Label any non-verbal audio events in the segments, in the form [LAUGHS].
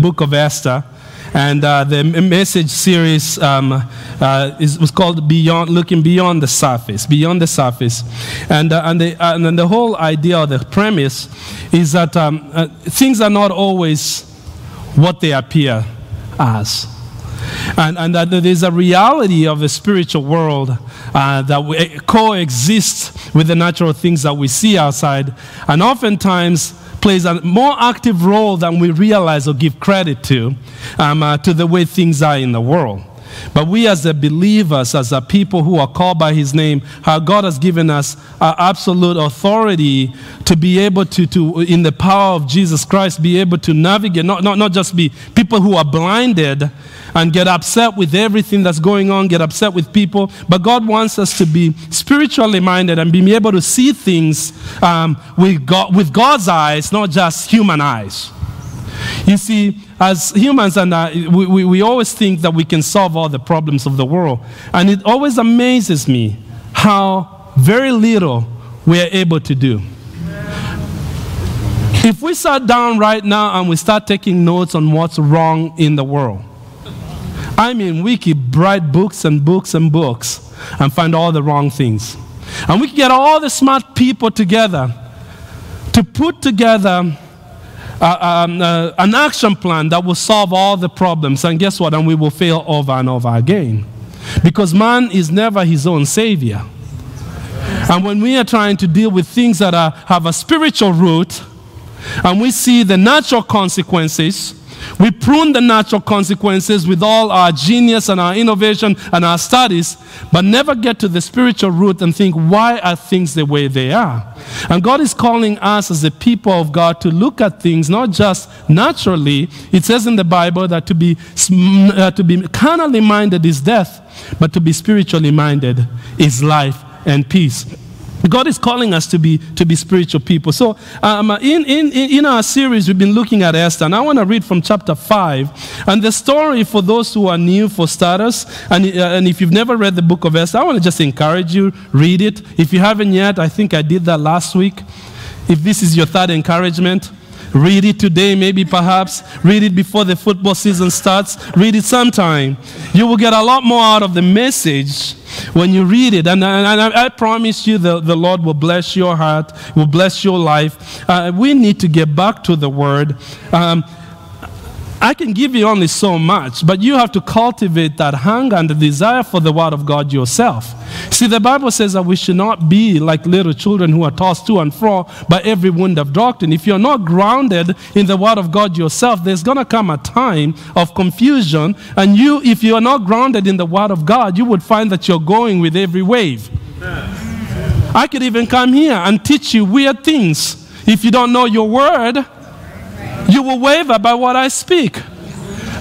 book of Esther. And uh, the message series um, uh, is, was called Beyond, Looking Beyond the Surface, Beyond the Surface. And, uh, and, the, and the whole idea or the premise is that um, uh, things are not always what they appear as. And, and that there's a reality of the spiritual world uh, that we, coexists with the natural things that we see outside. And oftentimes, plays a more active role than we realize or give credit to, um, uh, to the way things are in the world. But we, as the believers, as a people who are called by His name, how God has given us our absolute authority to be able to, to, in the power of Jesus Christ, be able to navigate, not, not, not just be people who are blinded and get upset with everything that's going on, get upset with people, but God wants us to be spiritually minded and be able to see things um, with, God, with God's eyes, not just human eyes. You see, as humans, and uh, we, we, we always think that we can solve all the problems of the world. And it always amazes me how very little we are able to do. If we sat down right now and we start taking notes on what's wrong in the world, I mean, we could write books and books and books and find all the wrong things. And we could get all the smart people together to put together uh, um, uh, an action plan that will solve all the problems. And guess what? And we will fail over and over again. Because man is never his own savior. And when we are trying to deal with things that are, have a spiritual root, and we see the natural consequences, we prune the natural consequences with all our genius and our innovation and our studies, but never get to the spiritual root and think, why are things the way they are? And God is calling us as the people of God to look at things not just naturally. It says in the Bible that to be, uh, to be carnally minded is death, but to be spiritually minded is life and peace. God is calling us to be, to be spiritual people. So, um, in, in, in our series, we've been looking at Esther, and I want to read from chapter 5. And the story, for those who are new, for starters, and, uh, and if you've never read the book of Esther, I want to just encourage you, read it. If you haven't yet, I think I did that last week. If this is your third encouragement, Read it today, maybe perhaps. Read it before the football season starts. Read it sometime. You will get a lot more out of the message when you read it. And, and I, I, promise you, the, the Lord will bless your heart, will bless your life. Uh, we need to get back to the Word. Um, I can give you only so much, but you have to cultivate that hunger and the desire for the Word of God yourself. See, the Bible says that we should not be like little children who are tossed to and fro by every wind of doctrine. If you're not grounded in the Word of God yourself, there's going to come a time of confusion. And you, if you are not grounded in the Word of God, you would find that you're going with every wave. I could even come here and teach you weird things. If you don't know your Word, you will waver by what I speak.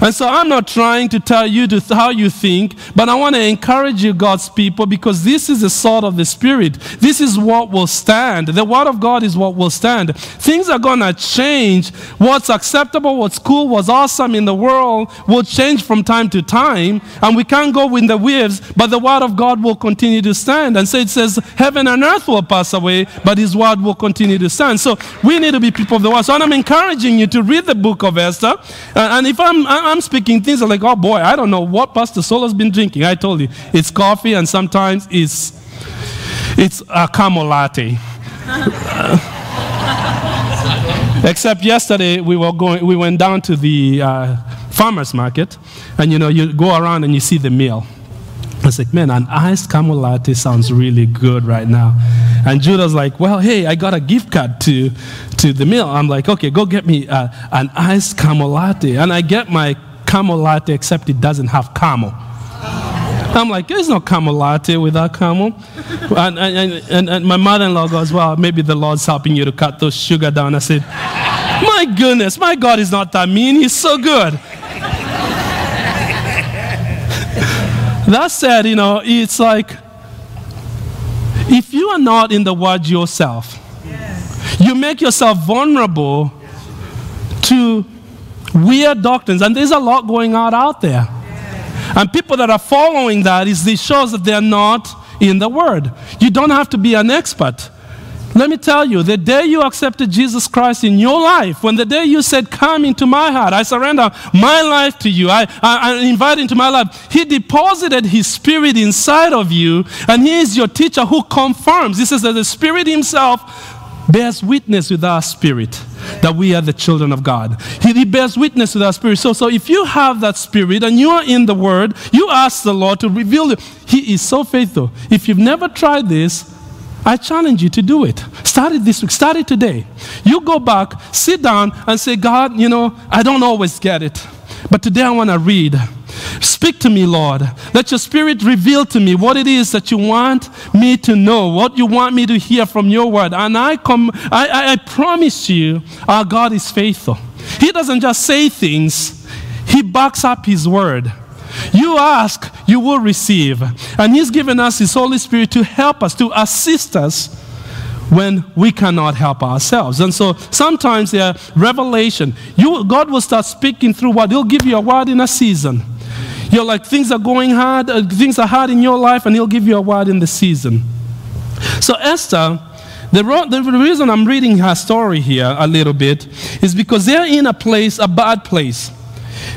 And so I'm not trying to tell you to th- how you think, but I want to encourage you, God's people, because this is the sword of the Spirit. This is what will stand. The Word of God is what will stand. Things are going to change. What's acceptable, what's cool, what's awesome in the world will change from time to time, and we can't go with the waves, but the Word of God will continue to stand. And so it says, Heaven and earth will pass away, but His Word will continue to stand. So we need to be people of the Word. So I'm encouraging you to read the book of Esther. Uh, and if I'm, I'm I'm speaking things like, oh boy, I don't know what Pastor Solo's been drinking. I told you, it's coffee and sometimes it's, it's a camel latte. [LAUGHS] Except yesterday we were going, we went down to the uh, farmer's market and you know, you go around and you see the meal. I was like, man, an iced camel latte sounds really good right now. And Judah's like, well, hey, I got a gift card to, to the meal. I'm like, okay, go get me uh, an iced camel latte. And I get my camel latte, except it doesn't have camel. I'm like, there's no camel latte without camel. And, and, and, and my mother in law goes, well, maybe the Lord's helping you to cut those sugar down. I said, my goodness, my God is not that mean. He's so good. that said, you know, it's like if you are not in the Word yourself, yes. you make yourself vulnerable to weird doctrines, and there's a lot going on out there. And people that are following that is it shows that they're not in the Word. You don't have to be an expert. Let me tell you, the day you accepted Jesus Christ in your life, when the day you said, Come into my heart, I surrender my life to you, I, I, I invite into my life, He deposited His Spirit inside of you, and He is your teacher who confirms. He says that the Spirit Himself bears witness with our spirit that we are the children of God. He, he, bears witness with our spirit. So, so if you have that spirit and you are in the Word, you ask the Lord to reveal it. He is so faithful. If you've never tried this, I challenge you to do it. Start it this week. Start it today. You go back, sit down, and say, God, you know, I don't always get it, but today I want to read. Speak to me, Lord. Let your spirit reveal to me what it is that you want me to know, what you want me to hear from your word. And I come, I, I, I promise you, our God is faithful. He doesn't just say things, He backs up His word. You ask, you will receive. And He's given us His Holy Spirit to help us, to assist us when we cannot help ourselves. And so sometimes there are revelation. You, God will start speaking through what He'll give you a word in a season. You're like, things are going hard, uh, things are hard in your life, and He'll give you a word in the season. So Esther, the, the reason I'm reading her story here a little bit is because they're in a place, a bad place.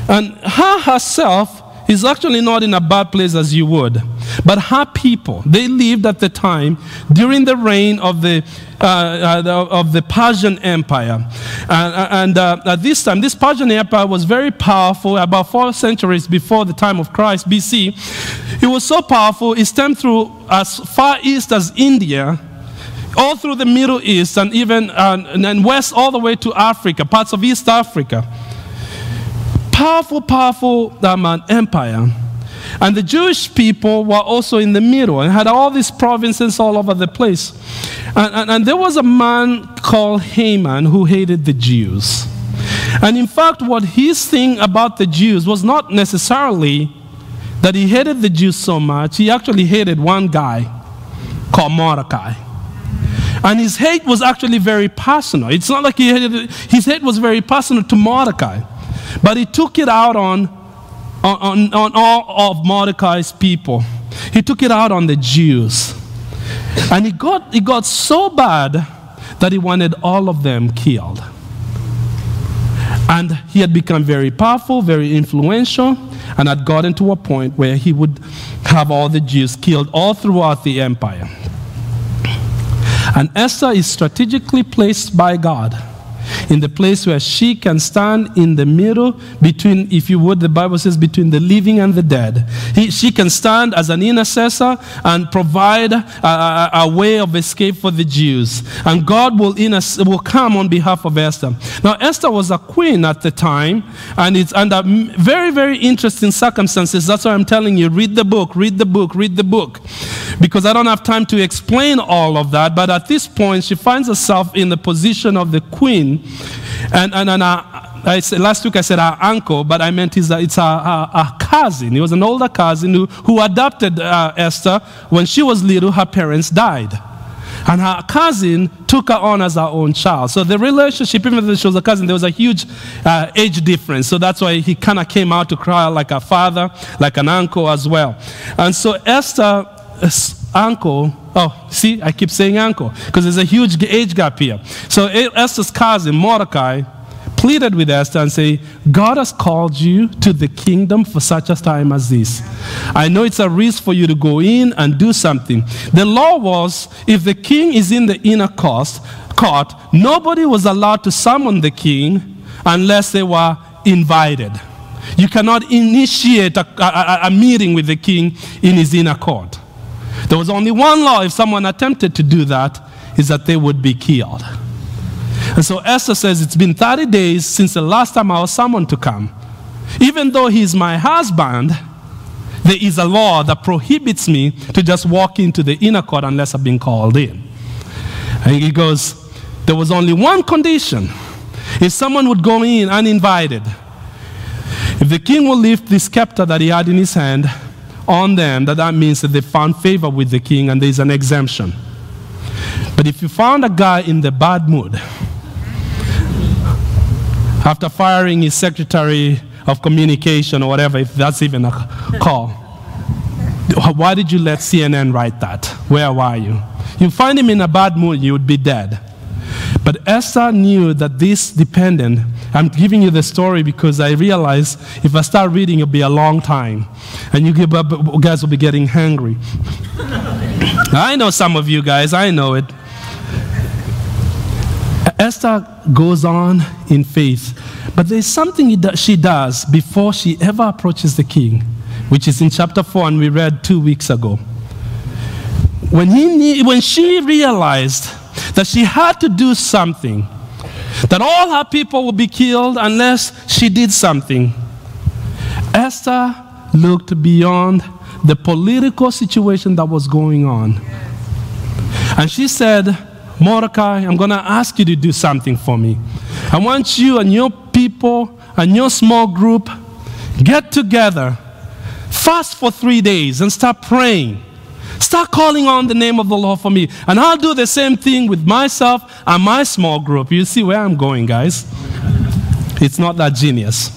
And her herself is actually not in a bad place as you would. But her people, they lived at the time during the reign of the, uh, uh, of the Persian Empire. Uh, and uh, at this time, this Persian Empire was very powerful, about four centuries before the time of Christ, BC. It was so powerful, it stemmed through as far east as India all through the Middle East and even uh, and west all the way to Africa, parts of East Africa powerful, powerful um, empire. And the Jewish people were also in the middle and had all these provinces all over the place. And, and, and, there was a man called Haman who hated the Jews. And in fact, what his thing about the Jews was not necessarily that he hated the Jews so much, he actually hated one guy called Mordecai. And his hate was actually very personal. It's not like he hated, his hate was very personal to Mordecai. But he took it out on, on, on all of Mordecai's people. He took it out on the Jews. And it got, it got so bad that he wanted all of them killed. And he had become very powerful, very influential, and had gotten to a point where he would have all the Jews killed all throughout the empire. And Esther is strategically placed by God in the place where she can stand in the middle between, if you would, the Bible says, between the living and the dead. He, she can stand as an intercessor and provide a, a, way of escape for the Jews. And God will, in will come on behalf of Esther. Now, Esther was a queen at the time, and it's under very, very interesting circumstances. That's why I'm telling you read the book, read the book, read the book. Because I don't have time to explain all of that, but at this point, she finds herself in the position of the queen and, and, and uh, I said, last week I said our uncle, but I meant it's it's a, cousin. He was an older cousin who, who adopted uh, Esther. When she was little, her parents died. And her cousin took her on as her own child. So the relationship, even though she was a cousin, there was a huge uh, age difference. So that's why he kind of came out to cry like a father, like an uncle as well. And so Esther's uncle Oh, see, I keep saying uncle because there's a huge age gap here. So Esther's cousin, Mordecai, pleaded with Esther and say, God has called you to the kingdom for such a time as this. I know it's a risk for you to go in and do something. The law was if the king is in the inner court, court nobody was allowed to summon the king unless they were invited. You cannot initiate a, a, a meeting with the king in his inner court. There was only one law if someone attempted to do that, is that they would be killed. And so Esther says, It's been 30 days since the last time I was summoned to come. Even though he's my husband, there is a law that prohibits me to just walk into the inner court unless I've been called in. And he goes, There was only one condition. If someone would go in uninvited, if the king will lift this scepter that he had in his hand on them, that that means that they found favor with the king and there's an exemption. But if you found a guy in the bad mood, after firing his secretary of communication or whatever, if that's even a call, Why did you let CNN write that? Where were you? You find him in a bad mood, you would be dead. But Esther knew that this depended. I'm giving you the story because I realize if I start reading, it'll be a long time. And you guys will be getting hungry. [LAUGHS] I know some of you guys, I know it. Esther goes on in faith, but there's something that she does before she ever approaches the king, which is in chapter 4, and we read two weeks ago. When, he, when she realized that she had to do something, that all her people would be killed unless she did something, Esther looked beyond the political situation that was going on. And she said, Mordecai, I'm going to ask you to do something for me. I want you and your people and your small group get together, fast for three days, and start praying. Start calling on the name of the Lord for me. And I'll do the same thing with myself and my small group. You see where I'm going, guys? It's not that genius.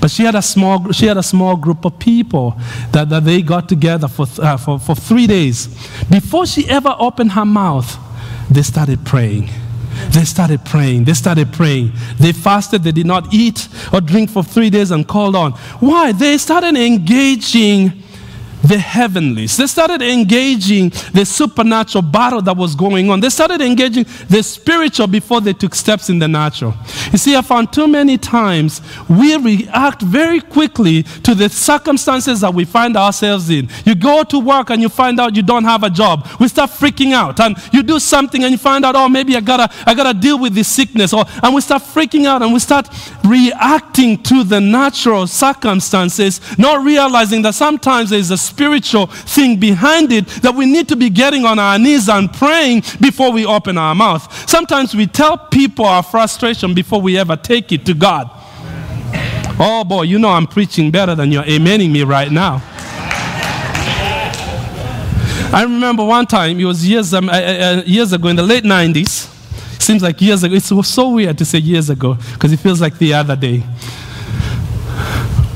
But she had a small, she had a small group of people that, that they got together for, uh, for, for three days. Before she ever opened her mouth, they started praying. They started praying. They started praying. They fasted. They did not eat or drink for three days and called on. Why? They started engaging the heavenlies. They started engaging the supernatural battle that was going on. They started engaging the spiritual before they took steps in the natural. You see, I found too many times we react very quickly to the circumstances that we find ourselves in. You go to work and you find out you don't have a job. We start freaking out. And you do something and you find out, oh, maybe I gotta, I gotta deal with this sickness. Or, and we start freaking out and we start reacting to the natural circumstances, not realizing that sometimes there's a spiritual thing behind it that we need to be getting on our knees and praying before we open our mouth. Sometimes we tell people our frustration before we ever take it to God. Oh boy, you know I'm preaching better than you're amening me right now. I remember one time, it was years, um, uh, uh, years ago in the late 90s. Seems like years ago. It's so weird to say years ago because it feels like the other day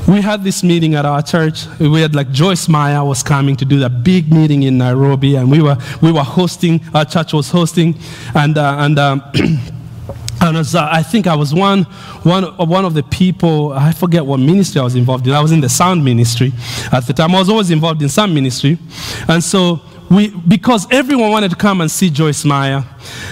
we had this meeting at our church. We had like Joyce Meyer was coming to do that big meeting in Nairobi, and we were we were hosting. Our church was hosting, and uh, and. Um, [CLEARS THROAT] and was, uh, I think I was one, one, one of the people, I forget what ministry I was involved in. I was in the sound ministry at the time. I was always involved in some ministry. And so we, because everyone wanted to come and see Joyce Meyer.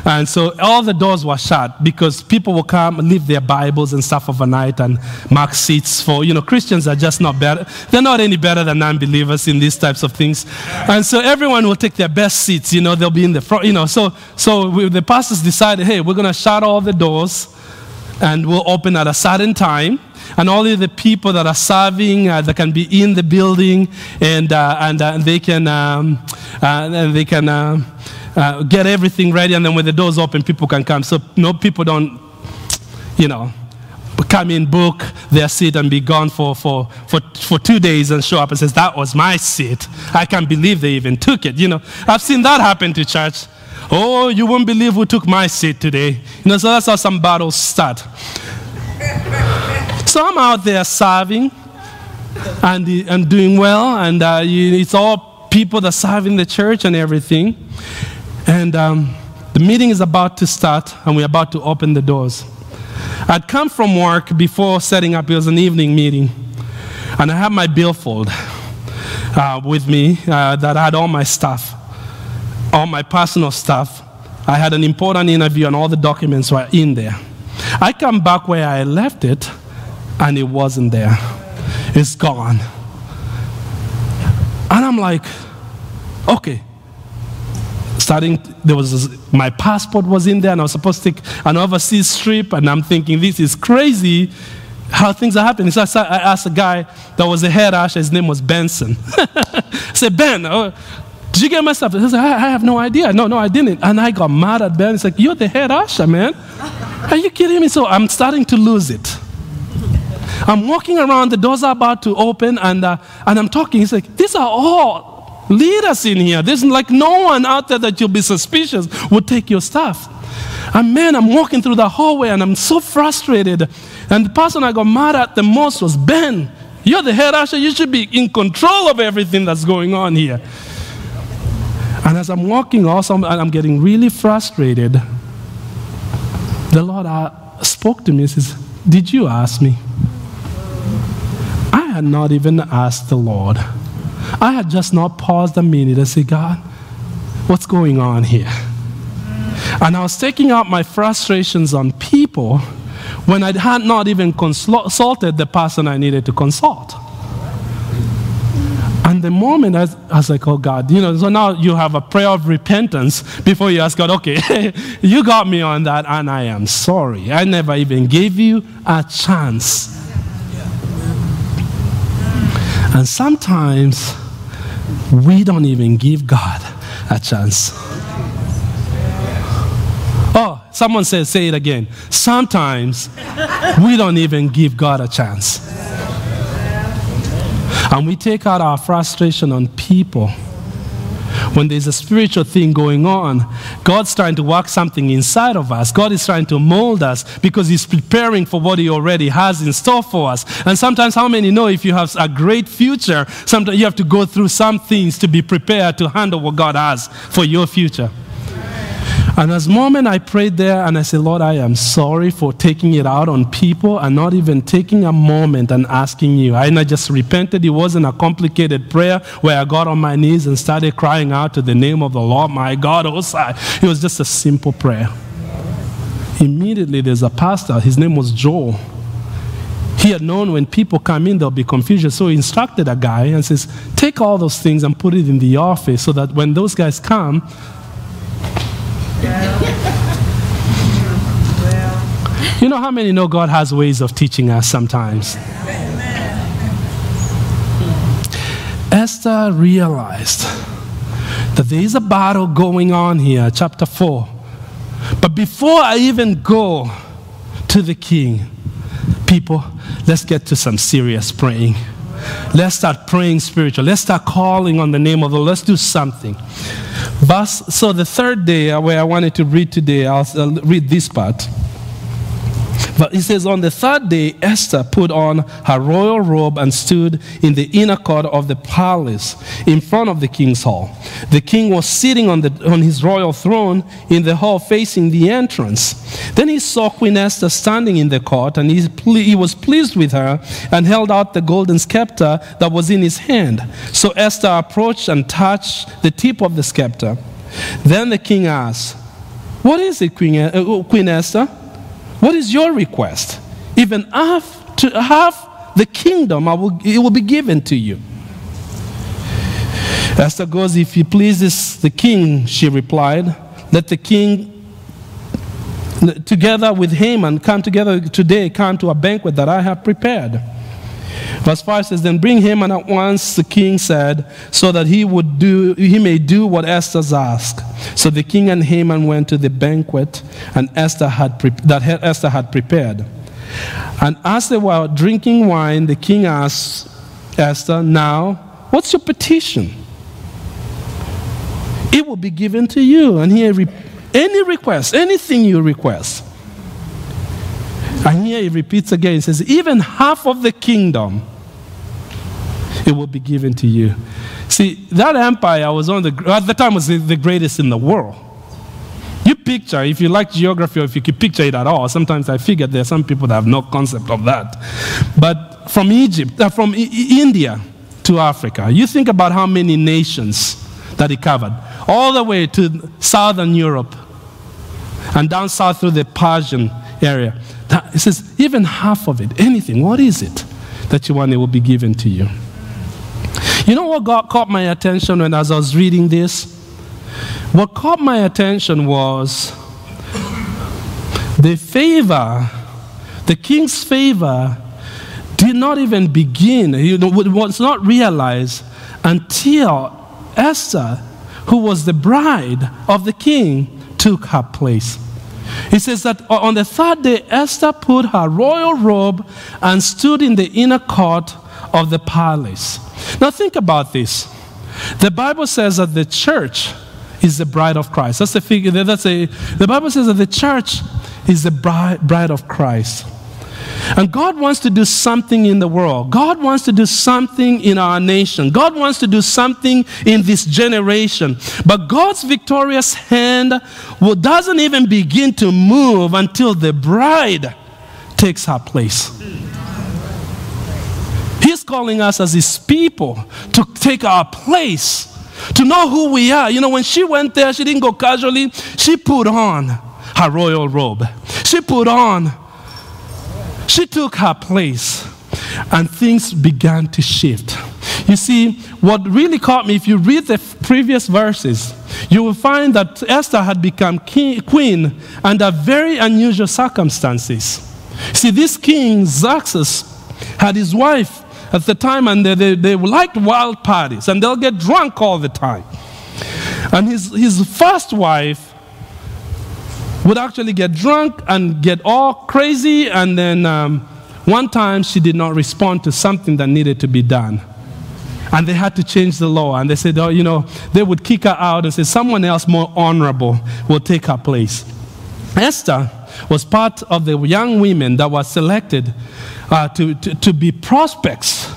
And so all the doors were shut because people will come and leave their Bibles and stuff overnight and mark seats for, you know, Christians are just not better. They're not any better than non believers in these types of things. And so everyone will take their best seats, you know, they'll be in the front, you know. So, so we, the pastors decided, hey, we're going to shut all the doors and we'll open at a certain time and only the people that are serving uh, that can be in the building and, uh, and, uh, they can, um, uh, and they can uh, uh, get everything ready. And then when the doors open people can come. So no people don't you know come in book their seat and be gone for, for, for, for two days and show up and says that was my seat. I can't believe they even took it you know. I've seen that happen to church. Oh you won't believe who took my seat today. You know so that's how some battles start so I'm out there serving and, and doing well, and uh, it's all people that serve in the church and everything. And um, the meeting is about to start, and we're about to open the doors. I'd come from work before setting up, it was an evening meeting, and I had my billfold uh, with me uh, that had all my stuff, all my personal stuff. I had an important interview, and all the documents were in there. I come back where I left it, and it wasn't there. It's gone. And I'm like, okay. Starting, there was my passport was in there, and I was supposed to take an overseas trip, and I'm thinking, this is crazy how things are happening. So I asked a guy that was a head usher, his name was Benson. [LAUGHS] I said, Ben, oh, did you get my stuff? He said, I, I have no idea. No, no, I didn't. And I got mad at Ben. He's like, You're the head usher, man. Are you kidding me? So I'm starting to lose it. I'm walking around, the doors are about to open, and, uh, and I'm talking. He's like, These are all leaders in here. There's like no one out there that you'll be suspicious would take your stuff. And man, I'm walking through the hallway and I'm so frustrated. And the person I got mad at the most was Ben. You're the head usher. You should be in control of everything that's going on here. And as I'm walking also, and I'm getting really frustrated, the Lord uh, spoke to me and says, Did you ask me? Had not even asked the Lord. I had just not paused a minute and said, God, what's going on here? And I was taking out my frustrations on people when I had not even consulted the person I needed to consult. And the moment I, I, was like, oh God, you know, so now you have a prayer of repentance before you ask God, okay, [LAUGHS] you got me on that, and I am sorry. I never even gave you a chance. And sometimes we don't even give God a chance. Oh, someone says, say it again. Sometimes we don't even give God a chance. And we take out our frustration on people. When there's a spiritual thing going on, God's trying to work something inside of us. God is trying to mold us because He's preparing for what He already has in store for us. And sometimes, how many know if you have a great future, sometimes you have to go through some things to be prepared to handle what God has for your future? And as moment I prayed there and I said, Lord, I am sorry for taking it out on people and not even taking a moment and asking you. And I just repented. It wasn't a complicated prayer where I got on my knees and started crying out to the name of the Lord, my God, oh, Osai. It was just a simple prayer. Immediately there's a pastor, his name was Joel. He had known when people come in, there'll be confusion. So he instructed a guy and says, Take all those things and put it in the office so that when those guys come, you know how many know God has ways of teaching us sometimes? Esther realized that there is a battle going on here, chapter 4. But before I even go to the king, people, let's get to some serious praying. Let's start praying spiritual. Let's start calling on the name of the Lord. Let's do something. Verse, so the third day uh, where I wanted to read today, I'll, I'll read this part. But it says, On the third day, Esther put on her royal robe and stood in the inner court of the palace in front of the king's hall. The king was sitting on, the, on his royal throne in the hall facing the entrance. Then he saw Queen Esther standing in the court, and he, he was pleased with her and held out the golden scepter that was in his hand. So Esther approached and touched the tip of the scepter. Then the king asked, What is it, Queen, uh, Queen Esther? What is your request? Even half, to half the kingdom will, it will be given to you. Esther goes, If he pleases the king, she replied, let the king together with Haman come together today, come to a banquet that I have prepared. Verse 5 says, Then bring him, and at once, the king said, so that he would do he may do what Esther's asked. So the king and Haman went to the banquet and Esther had pre- that Esther had prepared. And as they were drinking wine, the king asked Esther, Now, what's your petition? It will be given to you. And here, any request, anything you request. And here he repeats again, he says, Even half of the kingdom it will be given to you. See, that empire was of the, at the time was the greatest in the world. You picture, if you like geography or if you could picture it at all, sometimes I figure there are some people that have no concept of that. But from Egypt, uh, from I- India to Africa, you think about how many nations that it covered, all the way to southern Europe and down south through the Persian area. That, it says, even half of it, anything, what is it that you want, it will be given to you. You know what got, caught my attention when as I was reading this? What caught my attention was the favor, the king's favor did not even begin, you know, was not realized until Esther, who was the bride of the king, took her place. He says that on the third day, Esther put her royal robe and stood in the inner court of the palace. Now, think about this. The Bible says that the church is the bride of Christ. That's the figure. That's a, the Bible says that the church is the bride, bride of Christ. And God wants to do something in the world. God wants to do something in our nation. God wants to do something in this generation. But God's victorious hand doesn't even begin to move until the bride takes her place. He's calling us as His people to take our place, to know who we are. You know, when she went there, she didn't go casually, she put on her royal robe. She put on she took her place and things began to shift. You see, what really caught me, if you read the previous verses, you will find that Esther had become king, queen under very unusual circumstances. See, this king, Xerxes, had his wife at the time, and they, they, they liked wild parties, and they'll get drunk all the time. And his, his first wife would actually get drunk and get all crazy. And then um, one time she did not respond to something that needed to be done. And they had to change the law. And they said, oh, you know, they would kick her out and say, someone else more honorable will take her place. Esther was part of the young women that were selected uh, to, to, to be prospects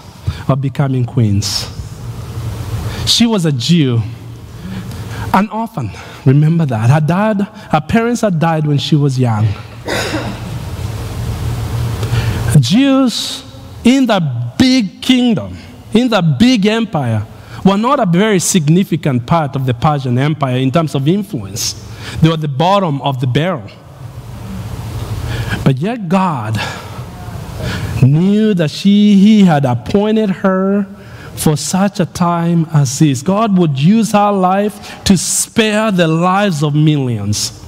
of becoming queens. She was a Jew, an orphan. Remember that. Her dad, her parents had died when she was young. Jews in the big kingdom, in the big empire, were not a very significant part of the Persian Empire in terms of influence. They were the bottom of the barrel. But yet God knew that she, He had appointed her for such a time as this. God would use our life to spare the lives of millions.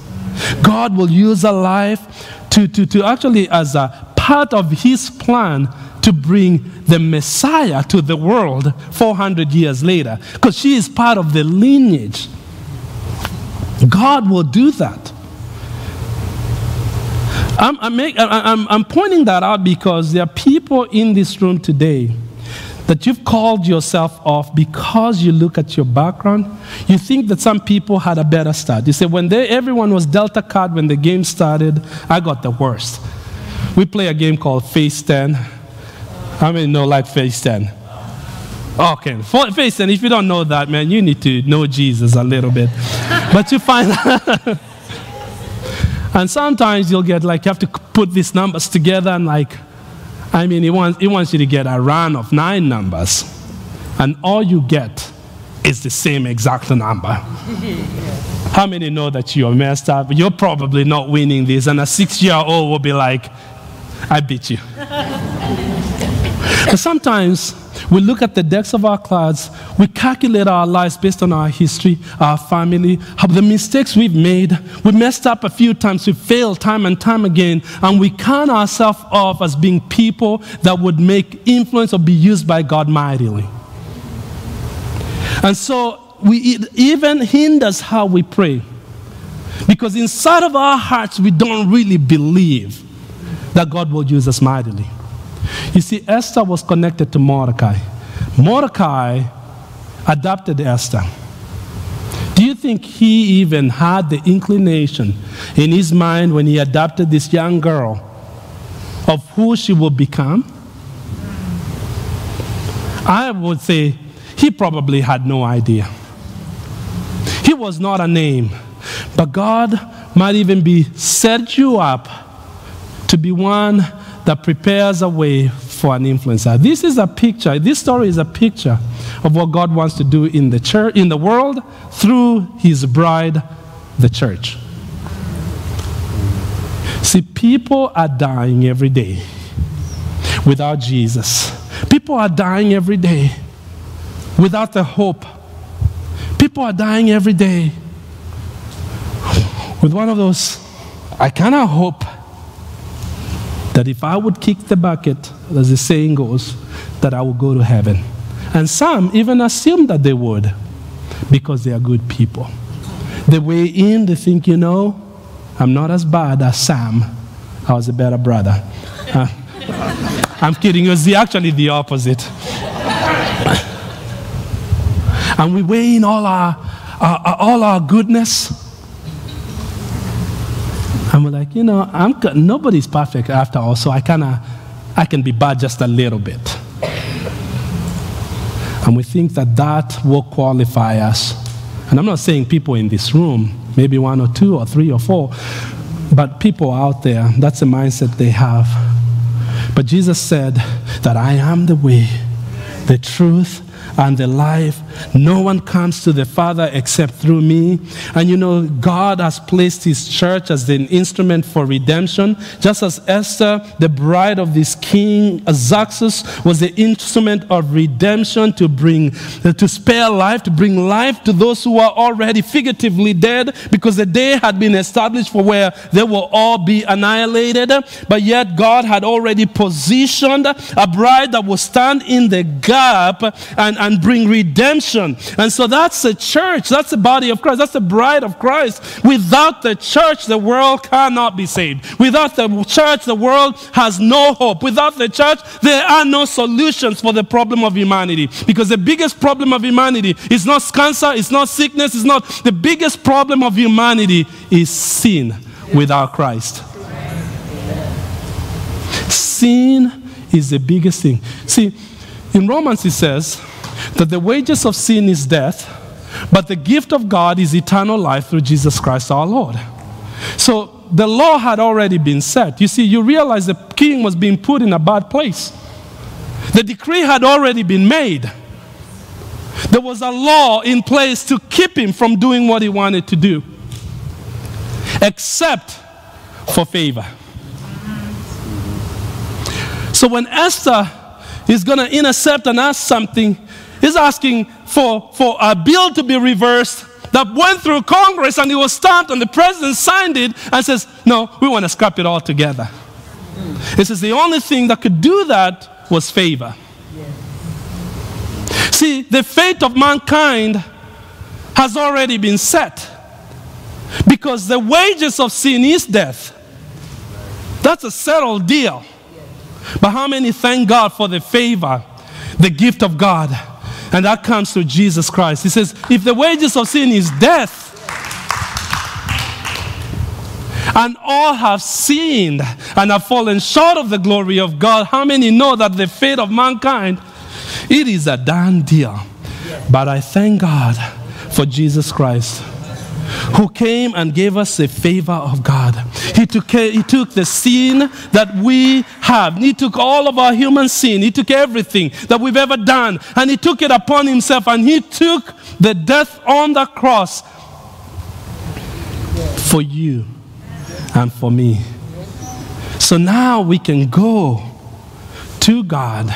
God will use our life to, to, to actually, as a part of His plan, to bring the Messiah to the world 400 years later, because she is part of the lineage. God will do that. I'm, I'm, I'm, I'm pointing that out because there are people in this room today that you've called yourself off because you look at your background, you think that some people had a better start. You say, when they, everyone was Delta card when the game started, I got the worst. We play a game called Phase 10. How many know like Phase 10? Okay, Phase 10, if you don't know that, man, you need to know Jesus a little bit. [LAUGHS] but you find [LAUGHS] and sometimes you'll get like, you have to put these numbers together and like, I mean, he wants, he wants you to get a run of nine numbers, and all you get is the same exact number. [LAUGHS] How many know that you're messed up? You're probably not winning this, and a six year old will be like, I beat you. [LAUGHS] sometimes we look at the decks of our cards, we calculate our lives based on our history, our family, the mistakes we've made. We messed up a few times, we failed time and time again, and we count ourselves off as being people that would make influence or be used by God mightily. And so we, it even hinders how we pray. Because inside of our hearts, we don't really believe that God will use us mightily. You see, Esther was connected to Mordecai. Mordecai adopted Esther. Do you think he even had the inclination in his mind when he adopted this young girl of who she would become? I would say he probably had no idea. He was not a name, but God might even be set you up to be one that prepares a way for an influencer. This is a picture, this story is a picture of what God wants to do in the church, in the world through his bride, the church. See, people are dying every day without Jesus. People are dying every day without the hope. People are dying every day with one of those, I cannot hope that if I would kick the bucket, as the saying goes, that I would go to heaven. And some even assume that they would because they are good people. They weigh in, they think, you know, I'm not as bad as Sam. I was a better brother. Uh, [LAUGHS] I'm kidding, it was the, actually the opposite. [LAUGHS] and we weigh in all our, our, all our goodness And we're like, you know, I'm, nobody's perfect after all, so I kind of, I can be bad just a little bit. And we think that that will qualify us. And I'm not saying people in this room, maybe one or two or three or four, but people out there, that's the mindset they have. But Jesus said that I am the way, the truth, and the life. No one comes to the Father except through me. And you know, God has placed His church as an instrument for redemption, just as Esther, the bride of this king, Xerxes, was the instrument of redemption to bring, uh, to spare life, to bring life to those who are already figuratively dead, because the day had been established for where they will all be annihilated. But yet, God had already positioned a bride that will stand in the gap and and bring redemption. And so that's the church. That's the body of Christ. That's the bride of Christ. Without the church, the world cannot be saved. Without the church, the world has no hope. Without the church, there are no solutions for the problem of humanity. Because the biggest problem of humanity is not cancer, it's not sickness, it's not. The biggest problem of humanity is sin without Christ. Sin is the biggest thing. See, in Romans it says, that the wages of sin is death, but the gift of God is eternal life through Jesus Christ our Lord. So the law had already been set. You see, you realize the king was being put in a bad place. The decree had already been made. There was a law in place to keep him from doing what he wanted to do, except for favor. So when Esther is going to intercept and ask something, He's asking for, for a bill to be reversed that went through Congress and it was stamped and the president signed it and says, No, we want to scrap it all together. He says the only thing that could do that was favor. See, the fate of mankind has already been set because the wages of sin is death. That's a settled deal. But how many thank God for the favor, the gift of God? And that comes through Jesus Christ. He says, if the wages of sin is death, and all have sinned and have fallen short of the glory of God, how many know that the fate of mankind, it is a done deal. But I thank God for Jesus Christ who came and gave us the favor of God. He took, he took the sin that we have. He took all of our human sin. He took everything that we've ever done and He took it upon Himself and He took the death on the cross for you and for me. So now we can go to God,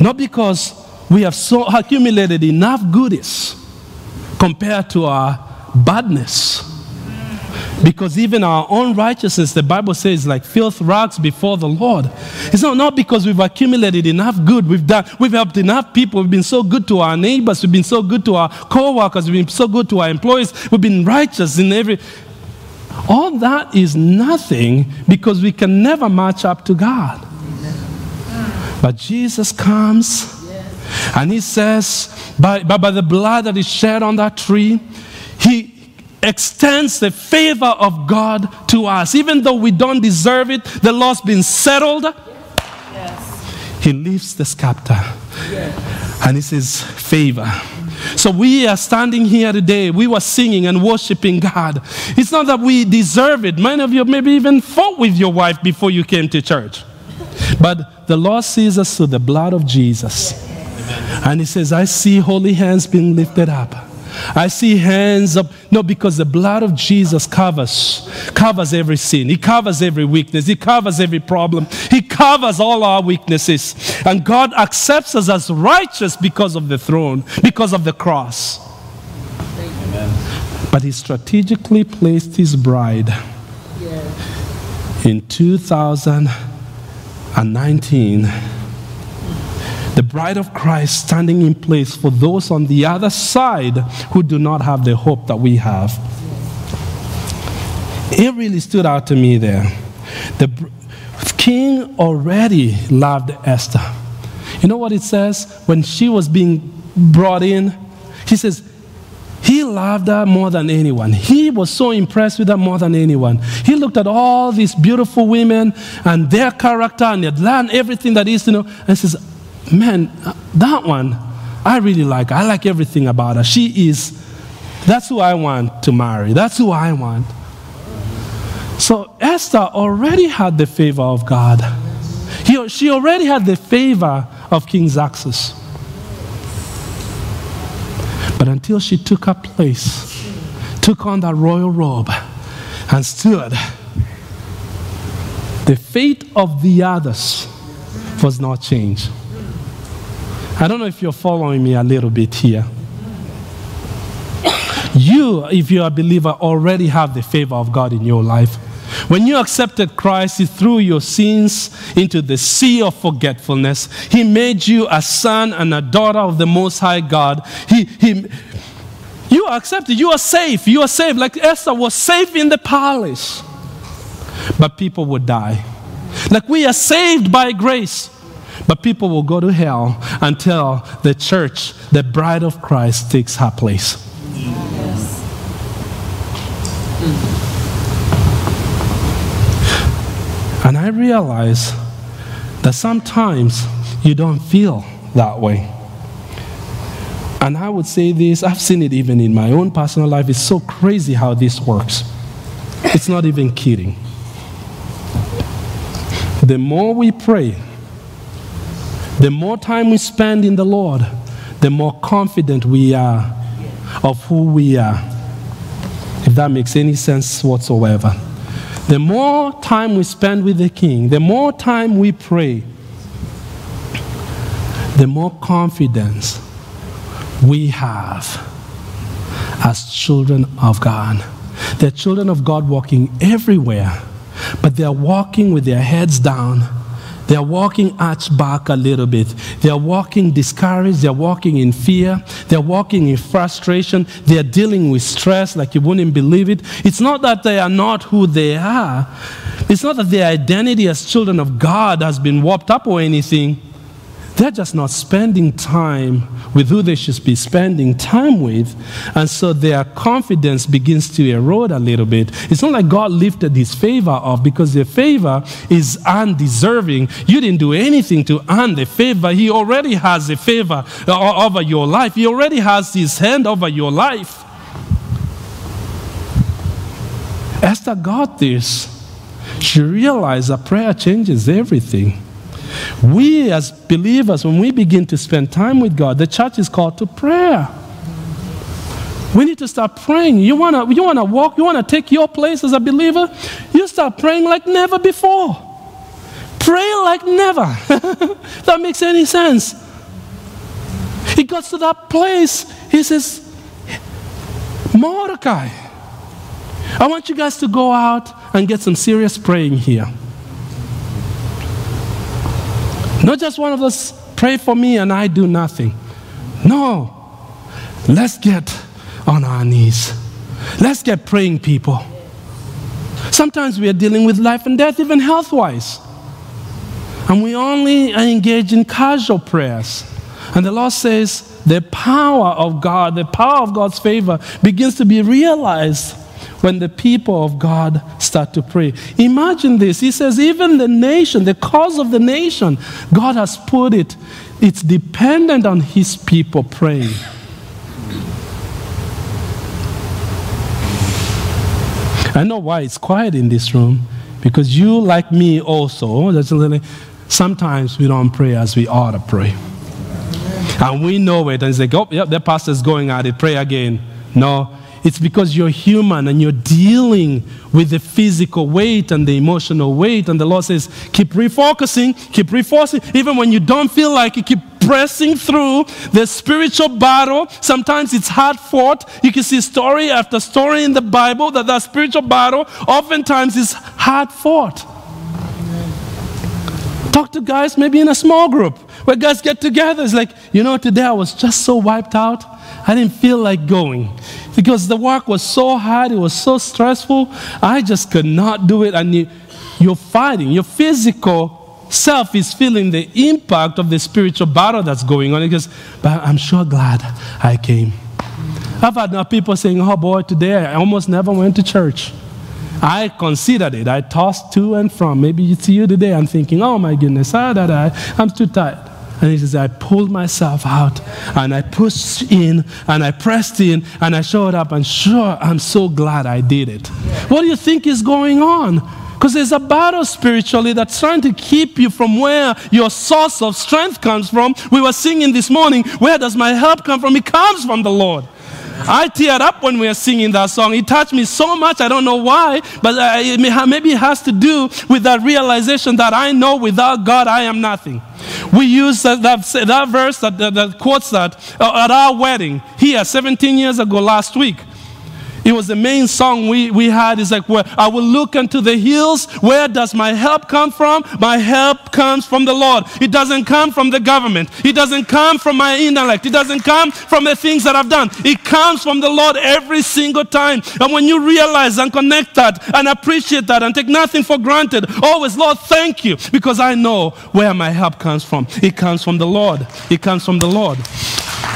not because we have so accumulated enough goodies compared to our badness. Because even our own righteousness, the Bible says, like filth rags before the Lord. It's not, not because we've accumulated enough good, we've done, we've helped enough people, we've been so good to our neighbors, we've been so good to our co-workers, we've been so good to our employees, we've been righteous in every. All that is nothing because we can never match up to God. But Jesus comes and he says, by, by, by the blood that is shed on that tree, he extends the favor of God to us. Even though we don't deserve it, the law's been settled. Yes. He lifts the scepter yes. and he says, Favor. So we are standing here today. We were singing and worshiping God. It's not that we deserve it. Many of you maybe even fought with your wife before you came to church. But the Lord sees us through the blood of Jesus. And He says, I see holy hands being lifted up. I see hands up. No, because the blood of Jesus covers, covers every sin. He covers every weakness. He covers every problem. He covers all our weaknesses. And God accepts us as righteous because of the throne, because of the cross. Amen. But He strategically placed His bride in 2019 the bride of Christ standing in place for those on the other side who do not have the hope that we have. It really stood out to me there. The king already loved Esther. You know what it says when she was being brought in? He says, He loved her more than anyone. He was so impressed with her more than anyone. He looked at all these beautiful women and their character and he had learned everything that is, you know, and says, Man, that one, I really like. I like everything about her. She is, that's who I want to marry. That's who I want. So Esther already had the favor of God. He, she already had the favor of King Xerxes. But until she took her place, took on that royal robe, and stood, the fate of the others was not changed. I don't know if you're following me a little bit here. You, if you're a believer, already have the favor of God in your life. When you accepted Christ, He threw your sins into the sea of forgetfulness. He made you a son and a daughter of the Most High God. He, he, you are accepted. You are safe. You are safe. Like Esther was safe in the palace. But people would die. Like we are saved by grace. But people will go to hell until the church, the bride of Christ, takes her place. And I realize that sometimes you don't feel that way. And I would say this, I've seen it even in my own personal life. It's so crazy how this works. It's not even kidding. The more we pray, the more time we spend in the Lord, the more confident we are of who we are. If that makes any sense whatsoever. The more time we spend with the King, the more time we pray, the more confidence we have as children of God. They're children of God walking everywhere, but they're walking with their heads down they're walking arched back a little bit. They're walking discouraged. They're walking in fear. They're walking in frustration. They're dealing with stress like you wouldn't believe it. It's not that they are not who they are. It's not that their identity as children of God has been warped up or anything. They're just not spending time with who they should be spending time with. And so their confidence begins to erode a little bit. It's not like God lifted his favor off because the favor is undeserving. You didn't do anything to earn the favor. He already has the favor uh, over your life, He already has his hand over your life. Esther got this. She realized that prayer changes everything. We, as believers, when we begin to spend time with God, the church is called to prayer. We need to start praying. You want to you wanna walk, you want to take your place as a believer? You start praying like never before. Pray like never. [LAUGHS] that makes any sense. He got to that place. He says, Mordecai, I want you guys to go out and get some serious praying here. Not just one of us pray for me and I do nothing. No. Let's get on our knees. Let's get praying people. Sometimes we are dealing with life and death, even health wise. And we only engage in casual prayers. And the Lord says the power of God, the power of God's favor begins to be realized when the people of God start to pray. Imagine this. He says, even the nation, the cause of the nation, God has put it, it's dependent on His people praying. I know why it's quiet in this room because you, like me, also, sometimes we don't pray as we ought to pray. And we know it, and it's like, oh, yep, the pastor's going at it, pray again. No, it's because you're human and you're dealing with the physical weight and the emotional weight. And the Lord says, keep refocusing, keep refocusing. Even when you don't feel like it, keep pressing through the spiritual battle. Sometimes it's hard fought. You can see story after story in the Bible that that spiritual battle oftentimes is hard fought. Talk to guys maybe in a small group where guys get together. It's like, you know, today I was just so wiped out. I didn't feel like going because the work was so hard, it was so stressful. I just could not do it. And you, you're fighting, your physical self is feeling the impact of the spiritual battle that's going on. Because, but I'm sure glad I came. I've had people saying, oh boy, today I almost never went to church. I considered it. I tossed to and from. Maybe it's you today. I'm thinking, oh my goodness, ah, I'm too tired. And he says, I pulled myself out and I pushed in and I pressed in and I showed up and sure, I'm so glad I did it. What do you think is going on? Because there's a battle spiritually that's trying to keep you from where your source of strength comes from. We were singing this morning, Where does my help come from? It comes from the Lord. I teared up when we were singing that song. It touched me so much. I don't know why, but uh, it may, maybe it has to do with that realization that I know without God I am nothing. We use that, that, that verse that, that, that, quotes that uh, at our wedding here 17 years ago last week. It was the main song we, we had. It's like, where I will look unto the hills. Where does my help come from? My help comes from the Lord. It doesn't come from the government. It doesn't come from my intellect. It doesn't come from the things that I've done. It comes from the Lord every single time. And when you realize and connect that and appreciate that and take nothing for granted, always, Lord, thank you because I know where my help comes from. It comes from the Lord. It comes from the Lord.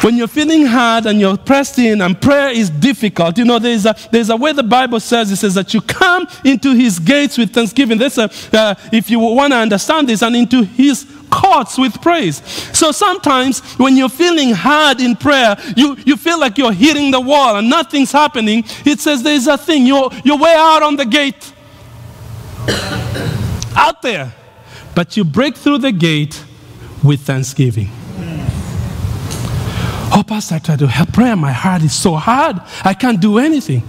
When you're feeling hard and you're pressed in and prayer is difficult, you know, there's a, there's a way the Bible says, it says that you come into his gates with thanksgiving. That's a, uh, if you want to understand this, and into his courts with praise. So sometimes when you're feeling hard in prayer, you, you feel like you're hitting the wall and nothing's happening. It says there's a thing, you're, you're way out on the gate. [COUGHS] out there. But you break through the gate with thanksgiving. Oh, Pastor, I try to help prayer. My heart is so hard. I can't do anything.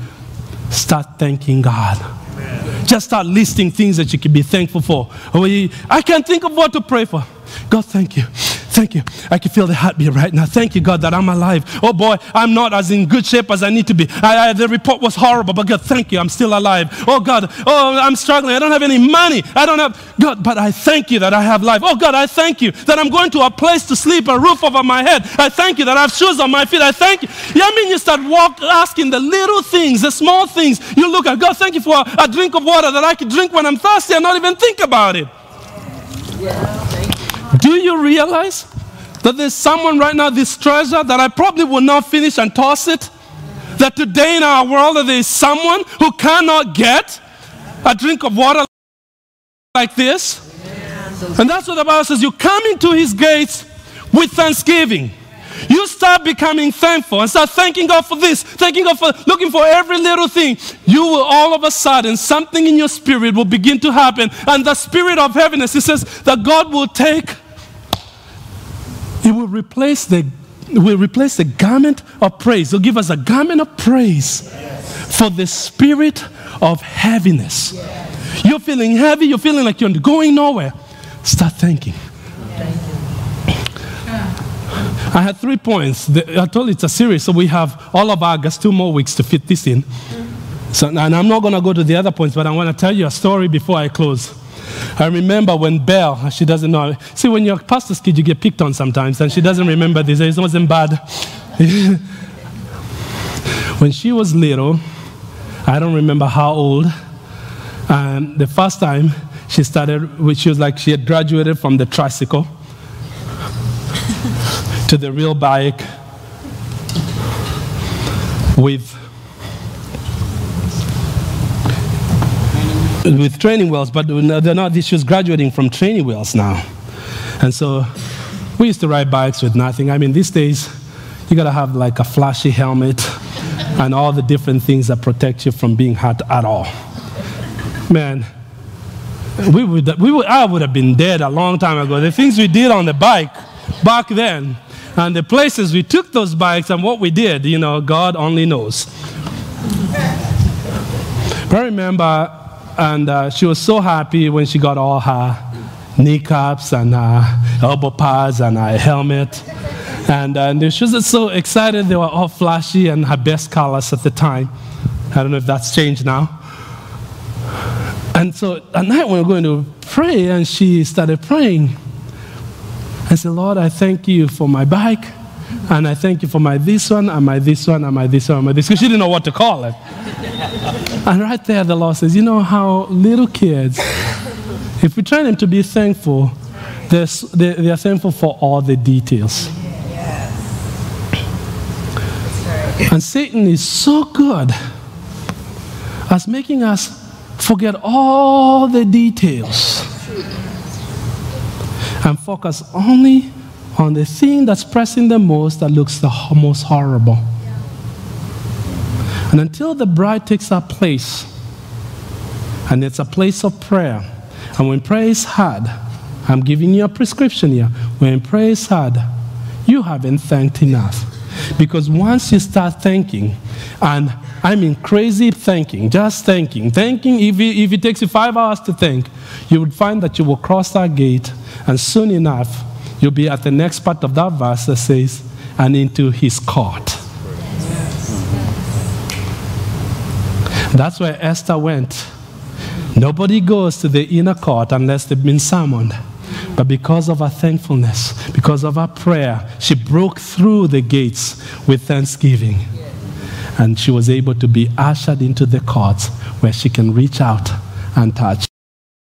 Start thanking God. Amen. Just start listing things that you can be thankful for. Oh, I can't think of what to pray for. God, thank you. Thank you. I can feel the heartbeat right now. Thank you, God, that I'm alive. Oh boy, I'm not as in good shape as I need to be. I, I, the report was horrible, but God, thank you. I'm still alive. Oh God, oh, I'm struggling. I don't have any money. I don't have, God, but I thank you that I have life. Oh God, I thank you that I'm going to a place to sleep, a roof over my head. I thank you that I have shoes on my feet. I thank you. Yeah, I mean, you start walk, asking the little things, the small things. You look at God, thank you for a, a drink of water that I can drink when I'm thirsty and not even think about it. Yeah. Do you realize that there's someone right now, this treasure, that I probably will not finish and toss it? That today in our world, there is someone who cannot get a drink of water like this? And that's what the Bible says. You come into his gates with thanksgiving. You start becoming thankful and start thanking God for this, thanking God for looking for every little thing. You will all of a sudden, something in your spirit will begin to happen. And the spirit of heaviness, it says that God will take he will replace the will replace the garment of praise. He'll give us a garment of praise yes. for the spirit of heaviness. Yes. You're feeling heavy, you're feeling like you're going nowhere. Start thinking. I had three points. I told you it's a series, so we have all of August, two more weeks to fit this in. So, and I'm not going to go to the other points, but I want to tell you a story before I close. I remember when Belle, she doesn't know. See, when you're a pastor's kid, you get picked on sometimes, and she doesn't remember this. It wasn't bad. [LAUGHS] when she was little, I don't remember how old, and the first time she started, she was like she had graduated from the tricycle [LAUGHS] to the real bike with with training wheels, but they're not, was graduating from training wheels now. And so we used to ride bikes with nothing. I mean, these days, you gotta have like a flashy helmet and all the different things that protect you from being hurt at all. Man, we would, we would, I would have been dead a long time ago. The things we did on the bike back then, and the places we took those bikes and what we did, you know, God only knows. I remember and uh, she was so happy when she got all her kneecaps and her elbow pads and her helmet. And, uh, and she was so excited. They were all flashy and her best colors at the time. I don't know if that's changed now. And so at night we were going to pray, and she started praying. I said, Lord, I thank you for my bike, and I thank you for my this one, and my this one, and my this one, and my this, because she didn't know what to call it. And right there, the Lord says, You know how little kids, if we train them to be thankful, they're, they are thankful for all the details. Yes. And Satan is so good as making us forget all the details and focus only on the thing that's pressing the most that looks the most horrible. And until the bride takes that place, and it's a place of prayer, and when prayer is hard, I'm giving you a prescription here. When prayer is hard, you haven't thanked enough. Because once you start thanking, and I mean crazy thanking, just thanking, thanking, if it, if it takes you five hours to think, you would find that you will cross that gate, and soon enough, you'll be at the next part of that verse that says, and into his court. That's where Esther went. Nobody goes to the inner court unless they've been summoned. But because of her thankfulness, because of her prayer, she broke through the gates with thanksgiving. And she was able to be ushered into the courts where she can reach out and touch.